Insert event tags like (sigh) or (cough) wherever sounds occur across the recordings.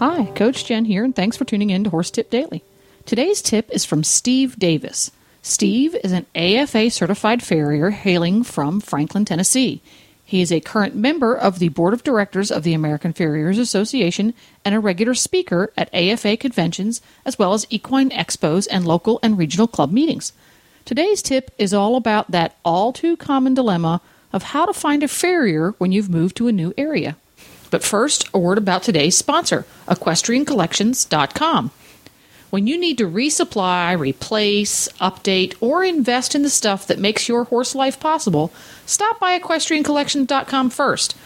Hi, Coach Jen here, and thanks for tuning in to Horse Tip Daily. Today's tip is from Steve Davis. Steve is an AFA certified farrier hailing from Franklin, Tennessee. He is a current member of the board of directors of the American Farriers Association and a regular speaker at AFA conventions as well as equine expos and local and regional club meetings. Today's tip is all about that all too common dilemma of how to find a farrier when you've moved to a new area. But first, a word about today's sponsor, EquestrianCollections.com. When you need to resupply, replace, update, or invest in the stuff that makes your horse life possible, stop by EquestrianCollections.com first.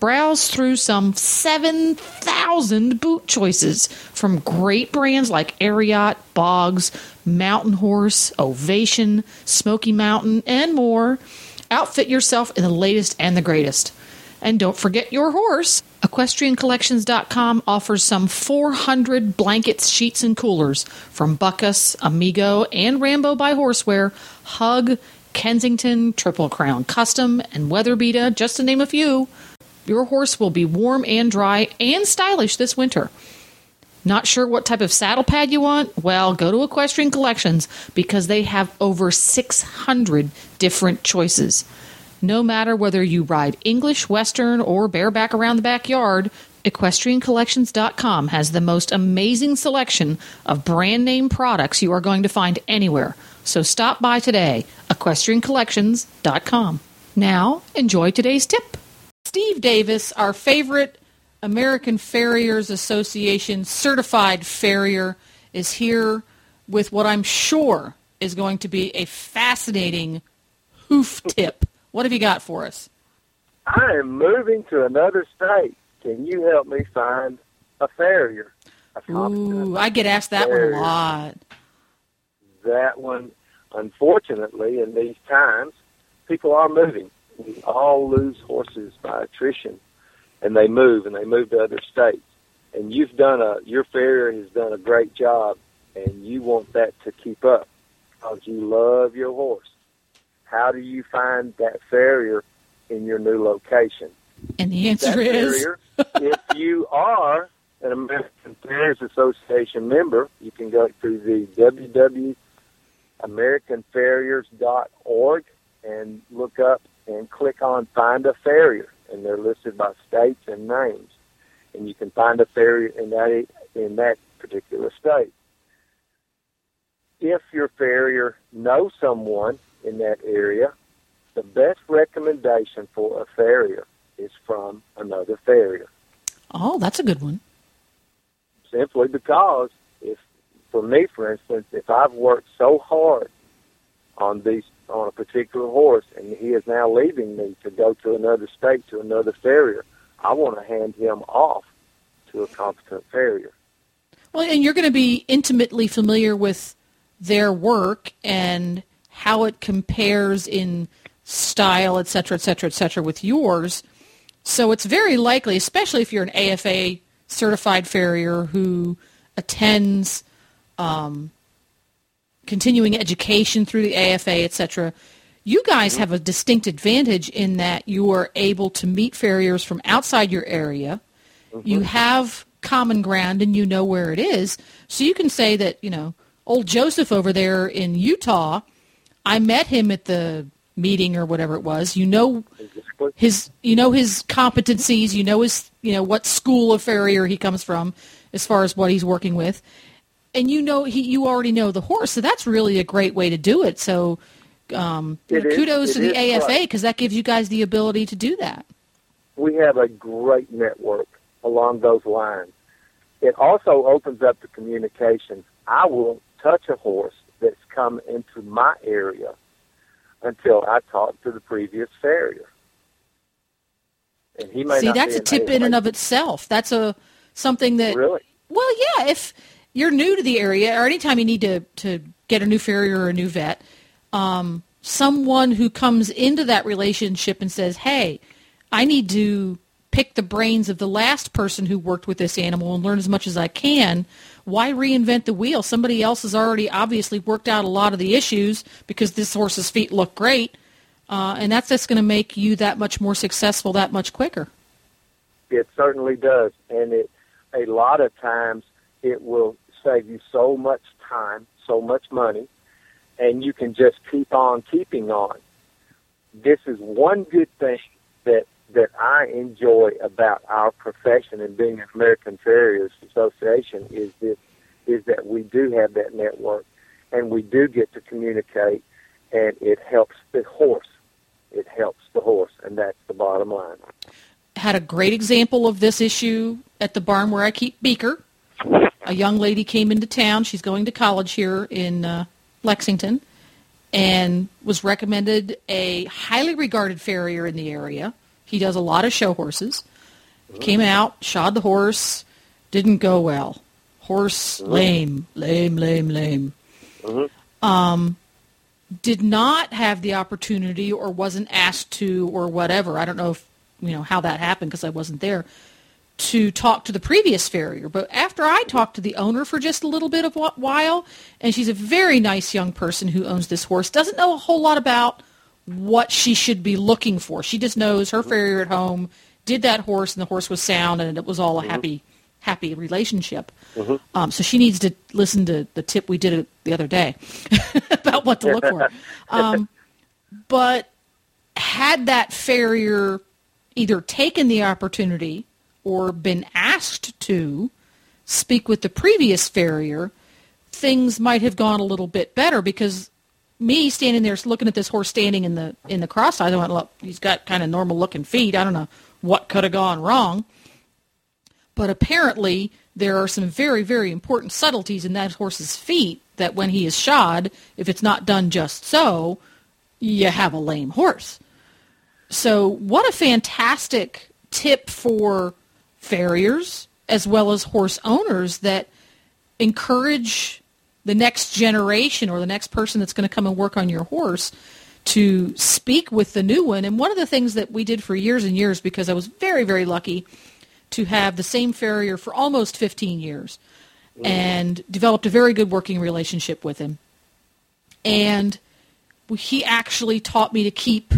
Browse through some 7,000 boot choices from great brands like Ariat, Bogs, Mountain Horse, Ovation, Smoky Mountain, and more. Outfit yourself in the latest and the greatest. And don't forget your horse. EquestrianCollections.com offers some 400 blankets, sheets, and coolers from Bucas, Amigo, and Rambo by Horseware, Hug, Kensington, Triple Crown Custom, and WeatherBeeta, just to name a few. Your horse will be warm and dry and stylish this winter. Not sure what type of saddle pad you want? Well, go to Equestrian Collections because they have over 600 different choices. No matter whether you ride English, Western, or bareback around the backyard, EquestrianCollections.com has the most amazing selection of brand name products you are going to find anywhere. So stop by today, EquestrianCollections.com. Now, enjoy today's tip. Steve Davis, our favorite American Farriers Association certified farrier, is here with what I'm sure is going to be a fascinating hoof tip. What have you got for us? I am moving to another state. Can you help me find a farrier? A Ooh, I get asked that farrier. one a lot. That one, unfortunately, in these times, people are moving. We all lose horses by attrition, and they move, and they move to other states. And you've done a, your farrier has done a great job, and you want that to keep up because you love your horse how do you find that farrier in your new location? And the answer that is farrier, if (laughs) you are an American Farriers Association member, you can go to the www.americanfarriers.org and look up and click on Find a Farrier, and they're listed by states and names, and you can find a farrier in that in that particular state. If your farrier knows someone in that area, the best recommendation for a farrier is from another farrier. Oh, that's a good one. Simply because if, for me, for instance, if I've worked so hard on these on a particular horse and he is now leaving me to go to another state to another farrier, I want to hand him off to a competent farrier. Well, and you're going to be intimately familiar with their work and how it compares in style, et cetera, et cetera, et cetera, with yours. So it's very likely, especially if you're an AFA certified farrier who attends um, continuing education through the AFA, et cetera, you guys have a distinct advantage in that you are able to meet farriers from outside your area. Mm-hmm. You have common ground and you know where it is. So you can say that, you know, old Joseph over there in Utah – I met him at the meeting or whatever it was. You know his you know his competencies, you know his you know what school of farrier he comes from as far as what he's working with. And you know he you already know the horse, so that's really a great way to do it. So um, kudos to the AFA because that gives you guys the ability to do that. We have a great network along those lines. It also opens up the communication. I will touch a horse that's come into my area until I talk to the previous farrier. And he may see that's a tip in and of itself. That's a something that really. Well, yeah, if you're new to the area or anytime you need to, to get a new farrier or a new vet, um, someone who comes into that relationship and says, hey, I need to pick the brains of the last person who worked with this animal and learn as much as I can. Why reinvent the wheel? Somebody else has already obviously worked out a lot of the issues because this horse's feet look great. Uh, and that's just going to make you that much more successful that much quicker. It certainly does. And it, a lot of times it will save you so much time, so much money, and you can just keep on keeping on. This is one good thing that that I enjoy about our profession and being an American Farriers Association is this is that we do have that network and we do get to communicate and it helps the horse. It helps the horse and that's the bottom line. Had a great example of this issue at the barn where I keep Beaker. A young lady came into town. She's going to college here in uh, Lexington and was recommended a highly regarded farrier in the area he does a lot of show horses. Came out, shod the horse, didn't go well. Horse mm-hmm. lame, lame, lame, lame. Mm-hmm. Um, did not have the opportunity or wasn't asked to or whatever. I don't know if you know how that happened because I wasn't there to talk to the previous farrier. But after I mm-hmm. talked to the owner for just a little bit of a while, and she's a very nice young person who owns this horse, doesn't know a whole lot about what she should be looking for. She just knows her farrier at home did that horse, and the horse was sound, and it was all a mm-hmm. happy, happy relationship. Mm-hmm. Um, so she needs to listen to the tip we did the other day (laughs) about what to look for. (laughs) Um, but had that farrier either taken the opportunity or been asked to speak with the previous farrier, things might have gone a little bit better because me standing there looking at this horse standing in the in the cross I went, look, he's got kind of normal looking feet. I don't know what could have gone wrong. But apparently there are some very, very important subtleties in that horse's feet that when he is shod, if it's not done just so, you have a lame horse. So what a fantastic tip for farriers as well as horse owners that encourage the next generation or the next person that's going to come and work on your horse to speak with the new one. And one of the things that we did for years and years, because I was very, very lucky to have the same farrier for almost 15 years and developed a very good working relationship with him. And he actually taught me to keep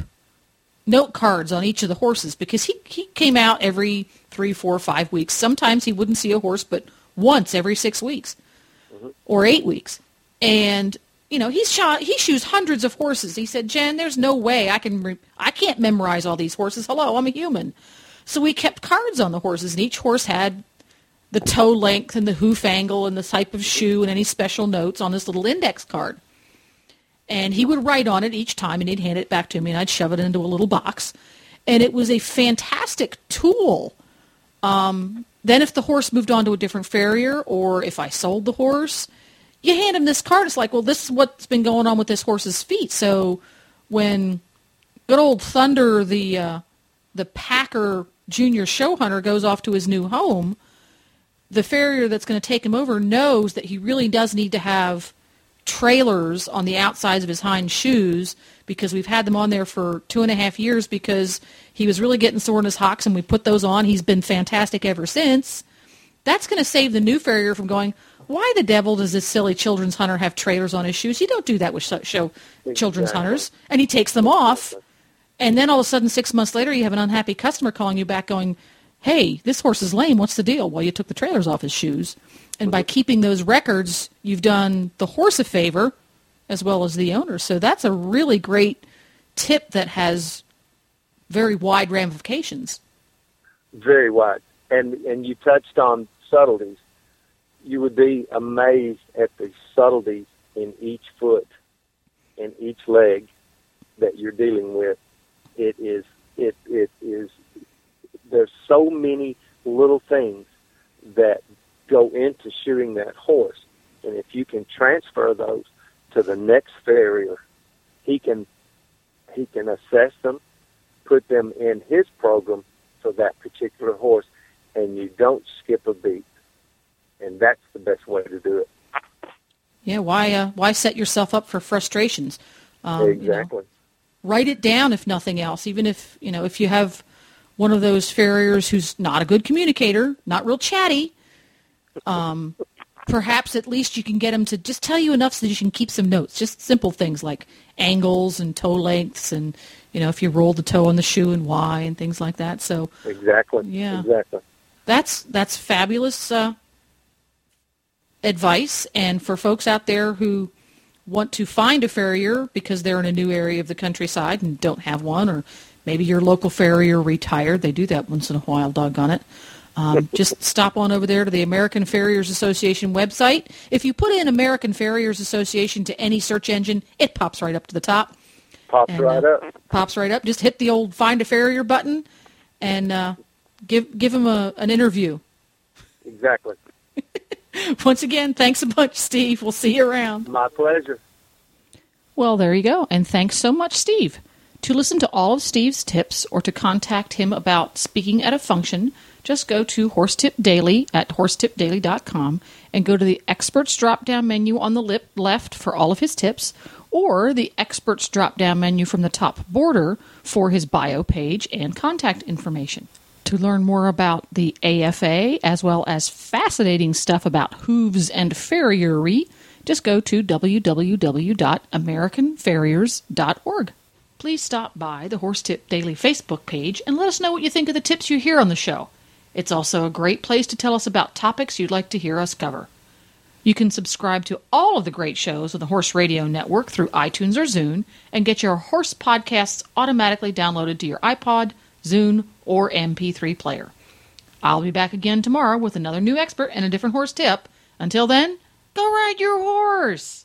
note cards on each of the horses because he, he came out every three, four, five weeks. Sometimes he wouldn't see a horse, but once every six weeks mm-hmm. or eight weeks. And you know, he's shot, he shoes hundreds of horses. He said, "Jen, there's no way I can re- I can't memorize all these horses. Hello, I'm a human." So we kept cards on the horses, and each horse had the toe length and the hoof angle and the type of shoe and any special notes on this little index card. And he would write on it each time, and he'd hand it back to me, and I'd shove it into a little box. And it was a fantastic tool. Um, then if the horse moved on to a different farrier or if I sold the horse, you hand him this card. It's like, well, this is what's been going on with this horse's feet. So when good old Thunder, the uh, the Packer junior show hunter, goes off to his new home, the farrier that's going to take him over knows that he really does need to have trailers on the outsides of his hind shoes because we've had them on there for two and a half years because he was really getting sore in his hocks and we put those on. He's been fantastic ever since. That's going to save the new farrier from going, why the devil does this silly children's hunter have trailers on his shoes? You don't do that with show children's hunters. And he takes them off. And then all of a sudden, six months later, you have an unhappy customer calling you back going, hey, this horse is lame. What's the deal? Well, you took the trailers off his shoes. And by keeping those records, you've done the horse a favor as well as the owner. So that's a really great tip that has very wide ramifications. Very wide. And and you touched on subtleties. You would be amazed at the subtleties in each foot, in each leg that you're dealing with. It is it it is there's so many little things that go into shoeing that horse. And if you can transfer those to the next farrier, he can he can assess them, put them in his program for that particular horse, and you don't skip a beat. and that's the best way to do it. Yeah, why uh, why set yourself up for frustrations? Um, exactly. You know, write it down if nothing else. Even if you know if you have one of those farriers who's not a good communicator, not real chatty, um, perhaps at least you can get them to just tell you enough so that you can keep some notes. Just simple things like angles and toe lengths, and you know if you roll the toe on the shoe and why, and things like that. So exactly. Yeah. Exactly. That's that's fabulous uh, advice, and for folks out there who want to find a farrier because they're in a new area of the countryside and don't have one, or maybe your local farrier retired. They do that once in a while, doggone it. Um, just stop on over there to the American Farriers Association website. If you put in American Farriers Association to any search engine, it pops right up to the top. Pops and, right uh, up. Pops right up. Just hit the old Find a Farrier button and uh, give give them a, an interview. Exactly. (laughs) Once again, thanks a bunch, Steve. We'll see you around. My pleasure. Well, there you go. And thanks so much, Steve. To listen to all of Steve's tips or to contact him about speaking at a function, just go to Horsetip Daily at horsetipdaily.com and go to the Experts drop down menu on the left for all of his tips, or the Experts drop down menu from the top border for his bio page and contact information. To learn more about the AFA, as well as fascinating stuff about hooves and farriery, just go to www.americanfarriers.org. Please stop by the Horse Tip Daily Facebook page and let us know what you think of the tips you hear on the show. It's also a great place to tell us about topics you'd like to hear us cover. You can subscribe to all of the great shows on the Horse Radio Network through iTunes or Zune and get your horse podcasts automatically downloaded to your iPod, Zune, or MP3 player. I'll be back again tomorrow with another new expert and a different horse tip. Until then, go ride your horse!